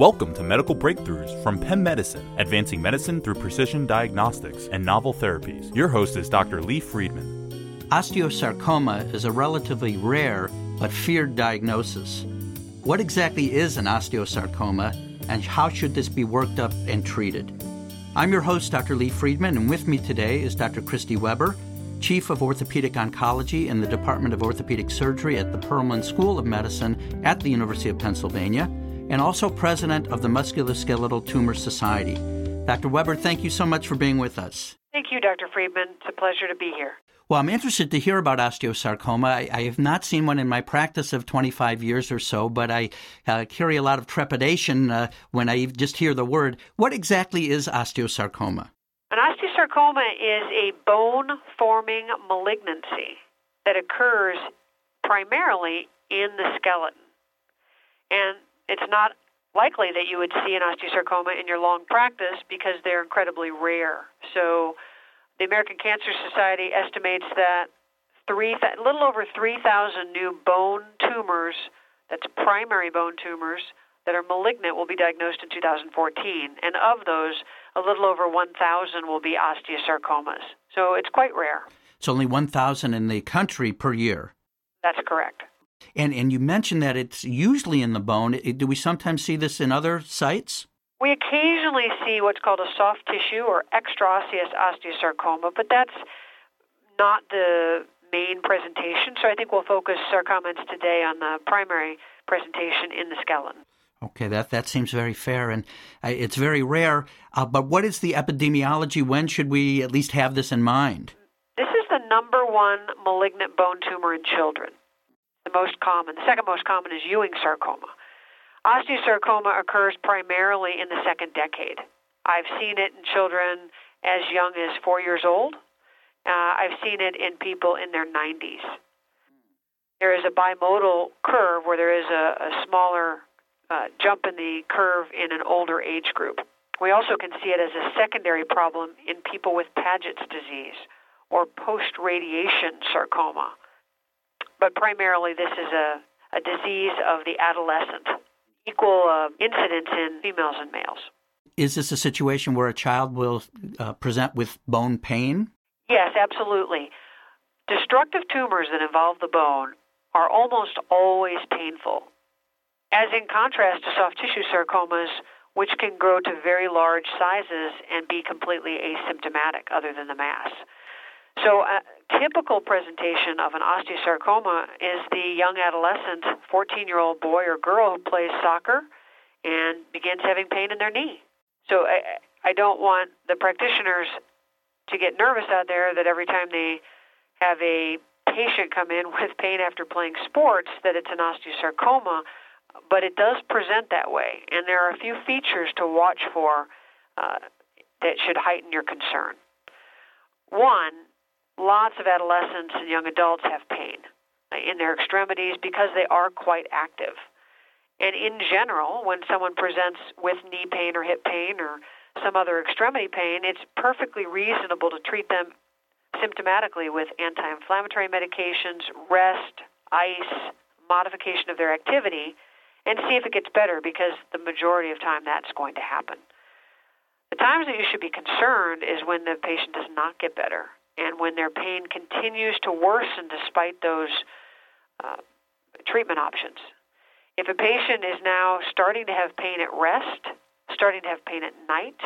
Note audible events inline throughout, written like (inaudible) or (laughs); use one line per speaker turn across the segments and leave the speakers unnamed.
Welcome to Medical Breakthroughs from Penn Medicine, advancing medicine through precision diagnostics and novel therapies. Your host is Dr. Lee Friedman.
Osteosarcoma is a relatively rare but feared diagnosis. What exactly is an osteosarcoma and how should this be worked up and treated? I'm your host, Dr. Lee Friedman, and with me today is Dr. Kristy Weber, Chief of Orthopedic Oncology in the Department of Orthopedic Surgery at the Perelman School of Medicine at the University of Pennsylvania, and also President of the Musculoskeletal Tumor Society. Dr. Weber, thank you so much for being with us.
Thank you, Dr. Friedman. It's a pleasure to be here.
Well, I'm interested to hear about osteosarcoma. I, I, have not seen one in my practice of 25 years or so, but I uh, carry a lot of trepidation uh, when I just hear the word. What exactly is osteosarcoma?
An osteosarcoma is a bone forming malignancy that occurs primarily in the skeleton. And it's not likely that you would see an osteosarcoma in your long practice because they're incredibly rare. So the American Cancer Society estimates that three, a little over 3,000 new bone tumors, that's primary bone tumors, that are malignant will be diagnosed in 2014. And of those, a little over 1,000 will be osteosarcomas. So it's quite rare.
It's only 1,000 in the country per year.
That's correct.
And and you mentioned that it's usually in the bone. Do we sometimes see this in other sites?
We occasionally see what's called a soft tissue or extraosseous osteosarcoma, but that's not the main presentation. So I think we'll focus our comments today on the primary presentation in the skeleton.
Okay, that that seems very fair, and uh, it's very rare. Uh, but what is the epidemiology? When should we at least have this in mind?
This is the number one malignant bone tumor in children the most common. The second most common is Ewing sarcoma. Osteosarcoma occurs primarily in the second decade. I've seen it in children as young as four years old. Uh, I've seen it in people in their 90s. There is a bimodal curve where there is a, a smaller uh, jump in the curve in an older age group. We also can see it as a secondary problem in people with Paget's disease or post radiation sarcoma but primarily this is a, a disease of the adolescent, equal uh, incidence in females and males.
Is this a situation where a child will uh, present with bone pain?
Yes, absolutely. Destructive tumors that involve the bone are almost always painful, as in contrast to soft tissue sarcomas, which can grow to very large sizes and be completely asymptomatic other than the mass. So, a typical presentation of an osteosarcoma is the young adolescent, 14 year old boy or girl who plays soccer and begins having pain in their knee. So, I, I don't want the practitioners to get nervous out there that every time they have a patient come in (laughs) with pain after playing sports that it's an osteosarcoma, but it does present that way. And there are a few features to watch for uh, that should heighten your concern. One, lots of adolescents and young adults have pain in their extremities because they are quite active. And in general, when someone presents with knee pain or hip pain or some other extremity pain, it's perfectly reasonable to treat them symptomatically with anti inflammatory medications, rest, ice, modification of their activity, and see if it gets better because the majority of time that's going to happen. The times that you should be concerned is when the patient does not get better and when their pain continues to worsen despite those uh, treatment options. If a patient is now starting to have pain at rest, starting to have pain at night,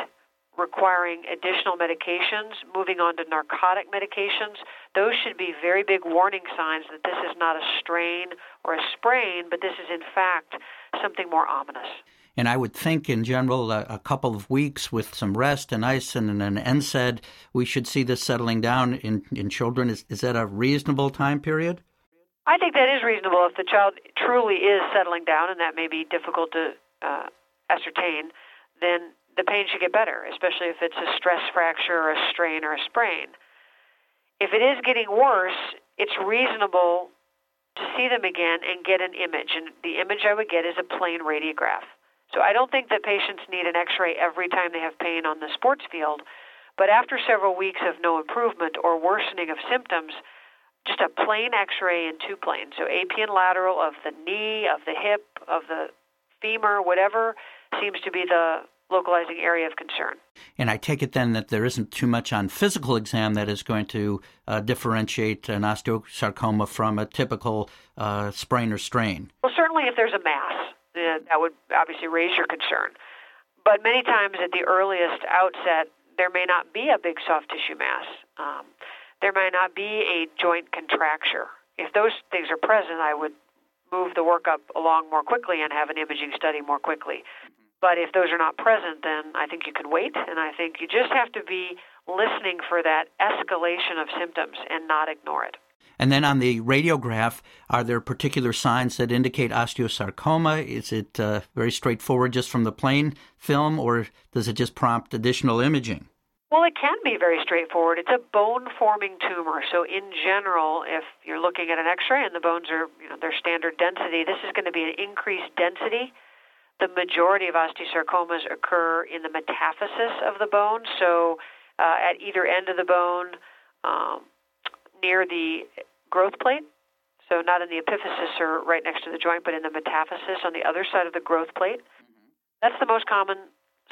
requiring additional medications, moving on to narcotic medications, those should be very big warning signs that this is not a strain or a sprain, but this is in fact something more ominous.
And I would think, in general, a, a couple of weeks with some rest and ice and an NSAID, we should see this settling down in, in children. Is, is that a reasonable time period?
I think that is reasonable if the child truly is settling down, and that may be difficult to uh, ascertain. Then the pain should get better, especially if it's a stress fracture or a strain or a sprain. If it is getting worse, it's reasonable to see them again and get an image. And the image I would get is a plain radiograph. So I don't think that patients need an x ray every time they have pain on the sports field. But after several weeks of no improvement or worsening of symptoms, just a plain x ray in two planes. So AP and lateral of the knee, of the hip, of the femur, whatever seems to be the localizing area of concern.
And I take it then that there isn't too much on physical exam that is going to uh, differentiate an osteosarcoma from a typical uh, sprain or strain.
Well, certainly if there's a mass, that would obviously raise your concern. But many times at the earliest outset, there may not be a big soft tissue mass. Um, there may not be a joint contracture. If those things are present, I would move the workup along more quickly and have an imaging study more quickly. But if those are not present, then I think you can wait, and I think you just have to be listening for that escalation of symptoms and not ignore it.
And then on the radiograph, are there particular signs that indicate osteosarcoma? Is it uh, very straightforward just from the plain film, or does it just prompt additional imaging?
Well, it can be very straightforward. It's a bone forming tumor. So, in general, if you're looking at an x ray and the bones are, you know, their standard density, this is going to be an increased density. The majority of osteosarcomas occur in the metaphysis of the bone, so uh, at either end of the bone, um, near the growth plate, so not in the epiphysis or right next to the joint, but in the metaphysis on the other side of the growth plate. Mm-hmm. That's the most common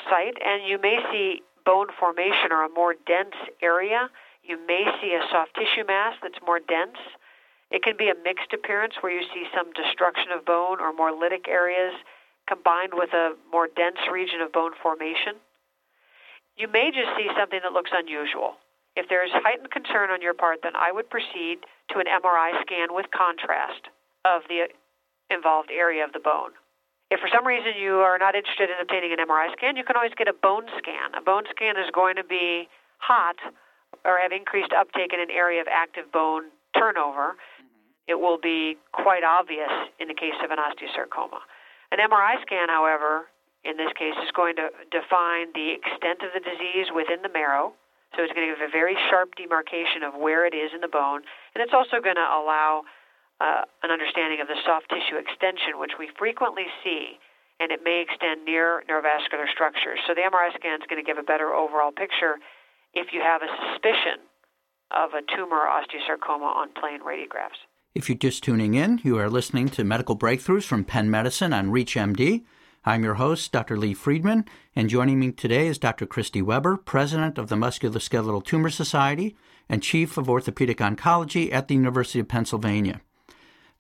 site, and you may see bone formation or a more dense area. You may see a soft tissue mass that's more dense. It can be a mixed appearance where you see some destruction of bone or more lytic areas combined with a more dense region of bone formation. You may just see something that looks unusual. If there is heightened concern on your part, then I would proceed to an MRI scan with contrast of the involved area of the bone. If for some reason you are not interested in obtaining an MRI scan, you can always get a bone scan. A bone scan is going to be hot or have increased uptake in an area of active bone turnover. Mm-hmm. It will be quite obvious in the case of an osteosarcoma. An MRI scan, however, in this case, is going to define the extent of the disease within the marrow so it's going to give a very sharp demarcation of where it is in the bone, and it's also going to allow uh, an understanding of the soft tissue extension, which we frequently see, and it may extend near neurovascular structures. So the MRI scan is going to give a better overall picture if you have a suspicion of a tumor osteosarcoma on plain radiographs.
If you're just tuning in, you are listening to Medical Breakthroughs from Penn Medicine on ReachMD. I'm your host, Dr. Lee Friedman, and joining me today is Dr. Kristy Weber, President of the Musculoskeletal Tumor Society and Chief of Orthopedic Oncology at the University of Pennsylvania.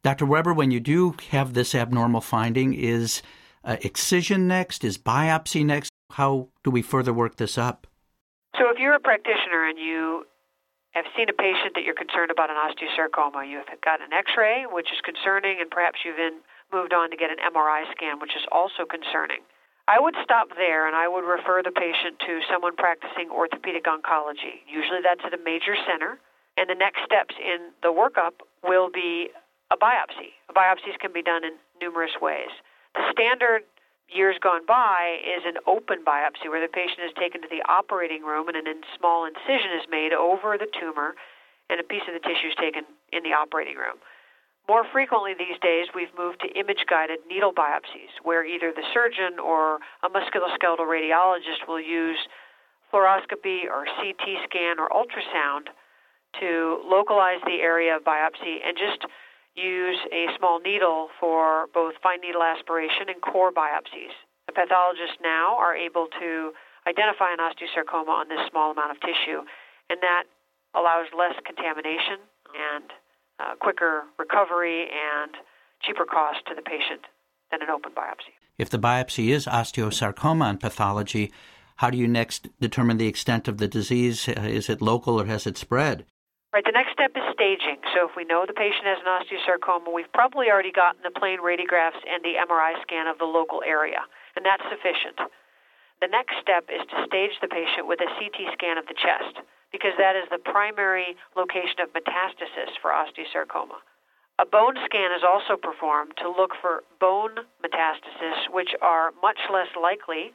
Dr. Weber, when you do have this abnormal finding, is uh, excision next? Is biopsy next? How do we further work this up?
So, if you're a practitioner and you have seen a patient that you're concerned about an osteosarcoma, you've got an x ray, which is concerning, and perhaps you've been moved on to get an MRI scan, which is also concerning. I would stop there and I would refer the patient to someone practicing orthopedic oncology. Usually that's at a major center, and the next steps in the workup will be a biopsy. Biopsies can be done in numerous ways. The standard years gone by is an open biopsy where the patient is taken to the operating room and a small incision is made over the tumor and a piece of the tissue is taken in the operating room. More frequently these days, we've moved to image guided needle biopsies, where either the surgeon or a musculoskeletal radiologist will use fluoroscopy or CT scan or ultrasound to localize the area of biopsy and just use a small needle for both fine needle aspiration and core biopsies. The pathologists now are able to identify an osteosarcoma on this small amount of tissue, and that allows less contamination and uh, quicker recovery and cheaper cost to the patient than an open biopsy.
If the biopsy is osteosarcoma on pathology, how do you next determine the extent of the disease? Is it local or has it spread?
Right, the next step is staging. So if we know the patient has an osteosarcoma, we've probably already gotten the plain radiographs and the MRI scan of the local area, and that's sufficient. The next step is to stage the patient with a CT scan of the chest because that is the primary location of metastasis for osteosarcoma. A bone scan is also performed to look for bone metastasis, which are much less likely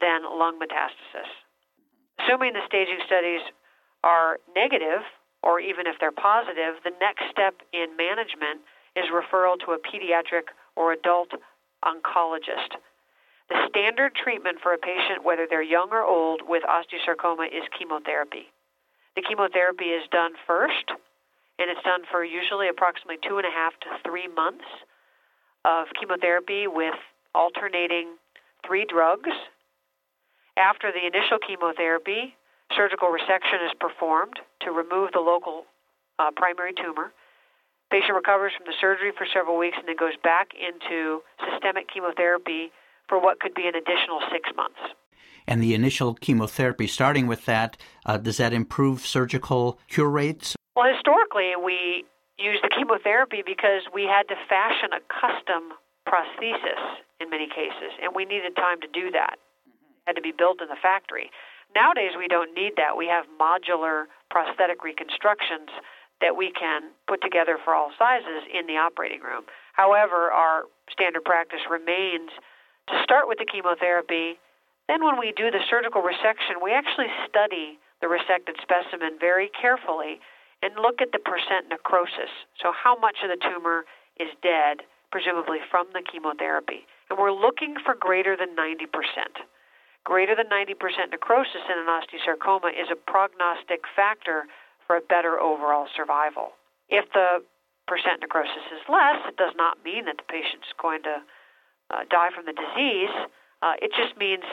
than lung metastasis. Assuming the staging studies are negative, or even if they're positive, the next step in management is referral to a pediatric or adult oncologist. The standard treatment for a patient, whether they're young or old, with osteosarcoma is chemotherapy. The chemotherapy is done first, and it's done for usually approximately two and a half to three months of chemotherapy with alternating three drugs. After the initial chemotherapy, surgical resection is performed to remove the local uh, primary tumor. Patient recovers from the surgery for several weeks and then goes back into systemic chemotherapy for what could be an additional six months.
And the initial chemotherapy, starting with that, uh, does that improve surgical cure rates?
Well, historically, we used the chemotherapy because we had to fashion a custom prosthesis in many cases, and we needed time to do that. It had to be built in the factory. Nowadays, we don't need that. We have modular prosthetic reconstructions that we can put together for all sizes in the operating room. However, our standard practice remains to start with the chemotherapy. Then, when we do the surgical resection, we actually study the resected specimen very carefully and look at the percent necrosis. So, how much of the tumor is dead, presumably from the chemotherapy. And we're looking for greater than 90%. Greater than 90% necrosis in an osteosarcoma is a prognostic factor for a better overall survival. If the percent necrosis is less, it does not mean that the patient's going to uh, die from the disease. Uh, it just means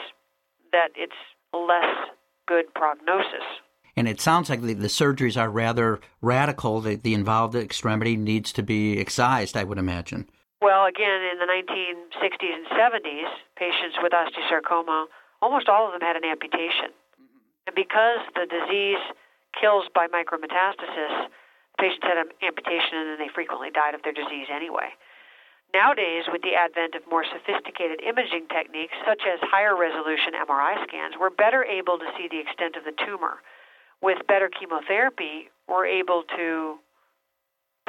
that it's less good prognosis.
And it sounds like the, the surgeries are rather radical. The, the involved extremity needs to be excised, I would imagine.
Well, again, in the 1960s and 70s, patients with osteosarcoma, almost all of them had an amputation. And because the disease kills by micrometastasis, patients had an amputation and then they frequently died of their disease anyway. Nowadays, with the advent of more sophisticated imaging techniques, such as higher resolution MRI scans, we're better able to see the extent of the tumor. With better chemotherapy, we're able to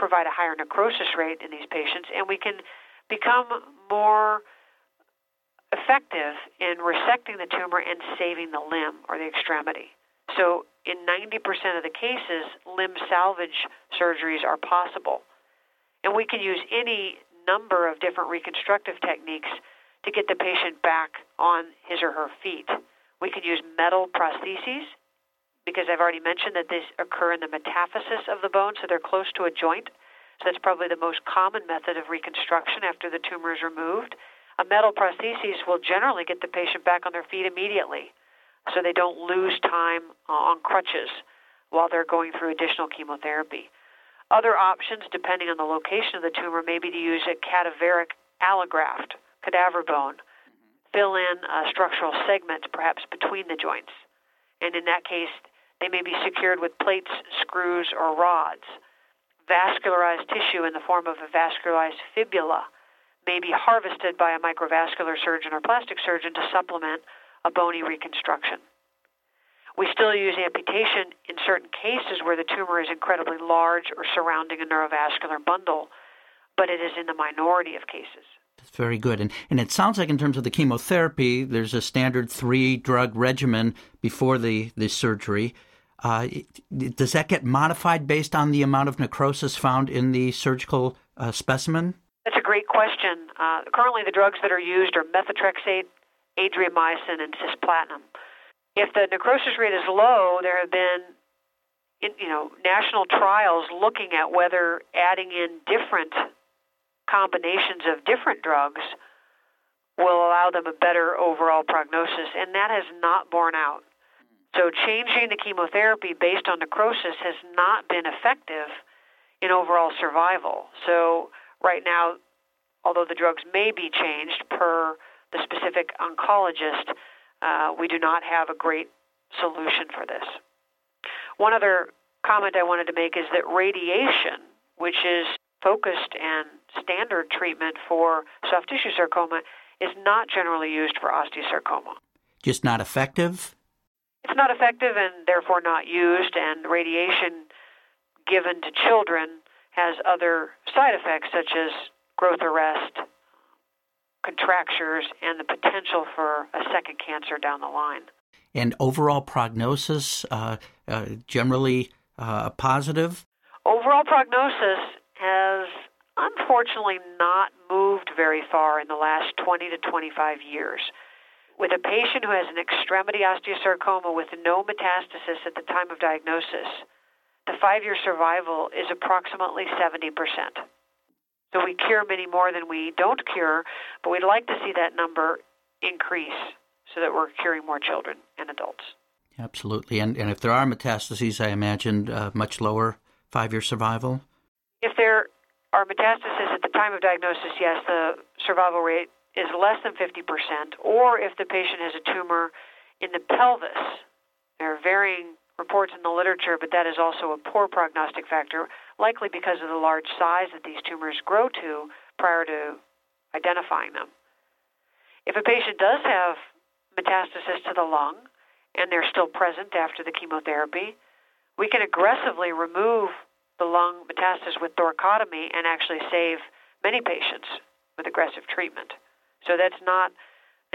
provide a higher necrosis rate in these patients, and we can become more effective in resecting the tumor and saving the limb or the extremity. So, in 90% of the cases, limb salvage surgeries are possible. And we can use any number of different reconstructive techniques to get the patient back on his or her feet. We can use metal prostheses because I've already mentioned that these occur in the metaphysis of the bone, so they're close to a joint. So that's probably the most common method of reconstruction after the tumor is removed. A metal prosthesis will generally get the patient back on their feet immediately so they don't lose time uh, on crutches while they're going through additional chemotherapy. Other options, depending on the location of the tumor, may be to use a cadaveric allograft, cadaver bone, fill in a structural segment perhaps between the joints. And in that case, they may be secured with plates, screws, or rods. Vascularized tissue in the form of a vascularized fibula may be harvested by a microvascular surgeon or plastic surgeon to supplement a bony reconstruction. We still use amputation in certain cases where the tumor is incredibly large or surrounding a neurovascular bundle, but it is in the minority of cases.
That's very good. And, and it sounds like, in terms of the chemotherapy, there's a standard three drug regimen before the, the surgery. Uh, does that get modified based on the amount of necrosis found in the surgical uh, specimen?
That's a great question. Uh, currently, the drugs that are used are methotrexate, adriamycin, and cisplatin. If the necrosis rate is low, there have been you know national trials looking at whether adding in different combinations of different drugs will allow them a better overall prognosis, and that has not borne out. So, changing the chemotherapy based on necrosis has not been effective in overall survival. So, right now, although the drugs may be changed per the specific oncologist, uh, we do not have a great solution for this. One other comment I wanted to make is that radiation, which is focused and standard treatment for soft tissue sarcoma, is not generally used for osteosarcoma.
Just not effective?
It's not effective and therefore not used, and radiation given to children has other side effects such as growth arrest, contractures and the potential for a second cancer down the line.
And overall prognosis, uh, uh, generally uh, positive?
Overall prognosis has unfortunately not moved very far in the last 20 to 25 years. With a patient who has an extremity osteosarcoma with no metastasis at the time of diagnosis, the five year survival is approximately 70%. So we cure many more than we don't cure, but we'd like to see that number increase so that we're curing more children and adults.
Absolutely. And, and if there are metastases, I imagine uh, much lower five year survival?
If there are metastases at the time of diagnosis, yes, the survival rate is less than 50%, or if the patient has a tumor in the pelvis. There are varying reports in the literature, but that is also a poor prognostic factor, likely because of the large size that these tumors grow to prior to identifying them. If a patient does have metastasis to the lung and they're still present after the chemotherapy, we can aggressively remove the lung metastasis with thoracotomy and actually save many patients with aggressive treatment. So that's not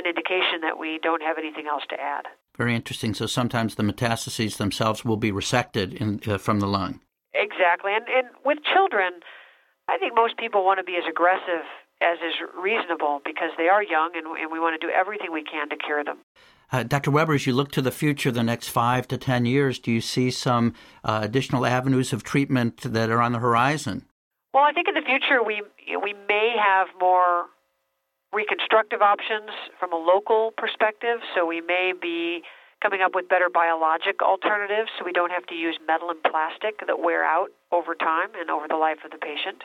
an indication that we don't have anything else to add.
Very interesting. So sometimes the metastases themselves will be resected in, uh, from the lung.
Exactly. And, and with children, I think most people want to be as aggressive as is reasonable because they are young and, and we want to do everything we can to cure them.
Uh, Dr. Weber, as you look to the future, the next five to ten years, do you see some uh, additional avenues of treatment that are on the horizon?
Well, I think in the future we we may have more reconstructive options from a local perspective. So we may be coming up with better biologic alternatives so we don't have to use metal and plastic that wear out over time and over the life of the patient.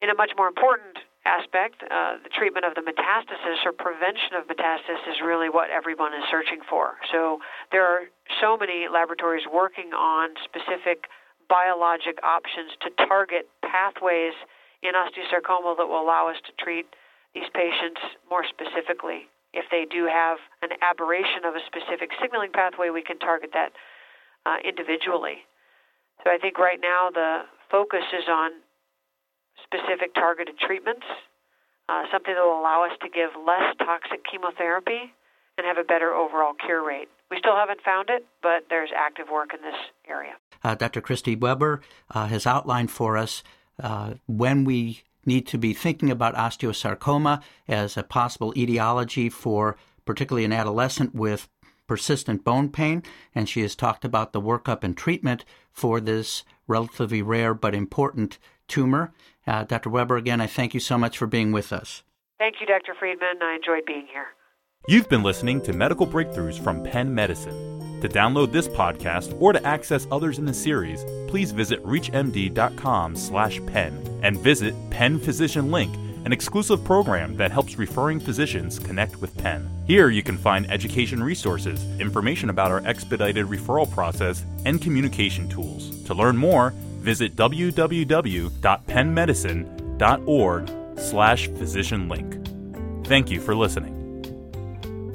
In a much more important aspect, uh, the treatment of the metastasis or prevention of metastasis is really what everyone is searching for. So there are so many laboratories working on specific biologic options to target pathways in osteosarcoma that will allow us to treat these patients more specifically. If they do have an aberration of a specific signaling pathway, we can target that uh, individually. So I think right now the focus is on specific targeted treatments, uh, something that will allow us to give less toxic chemotherapy and have a better overall cure rate. We still haven't found it, but there's active work in this area.
Uh, Dr. Kristy Weber uh, has outlined for us uh, when we need to be thinking about osteosarcoma as a possible etiology for particularly an adolescent with persistent bone pain, and she has talked about the workup and treatment for this relatively rare but important tumor. Uh, Dr. Weber, again, I thank you so much for being with us.
Thank you, Dr. Friedman. I enjoyed being here.
You've been listening to Medical Breakthroughs from Penn Medicine. To download this podcast or to access others in the series, please visit reachmd.com/penn and visit Penn Physician Link, an exclusive program that helps referring physicians connect with Penn. Here you can find education resources, information about our expedited referral process, and communication tools. To learn more, visit www.pennmedicine.org/physicianlink. Thank you for listening.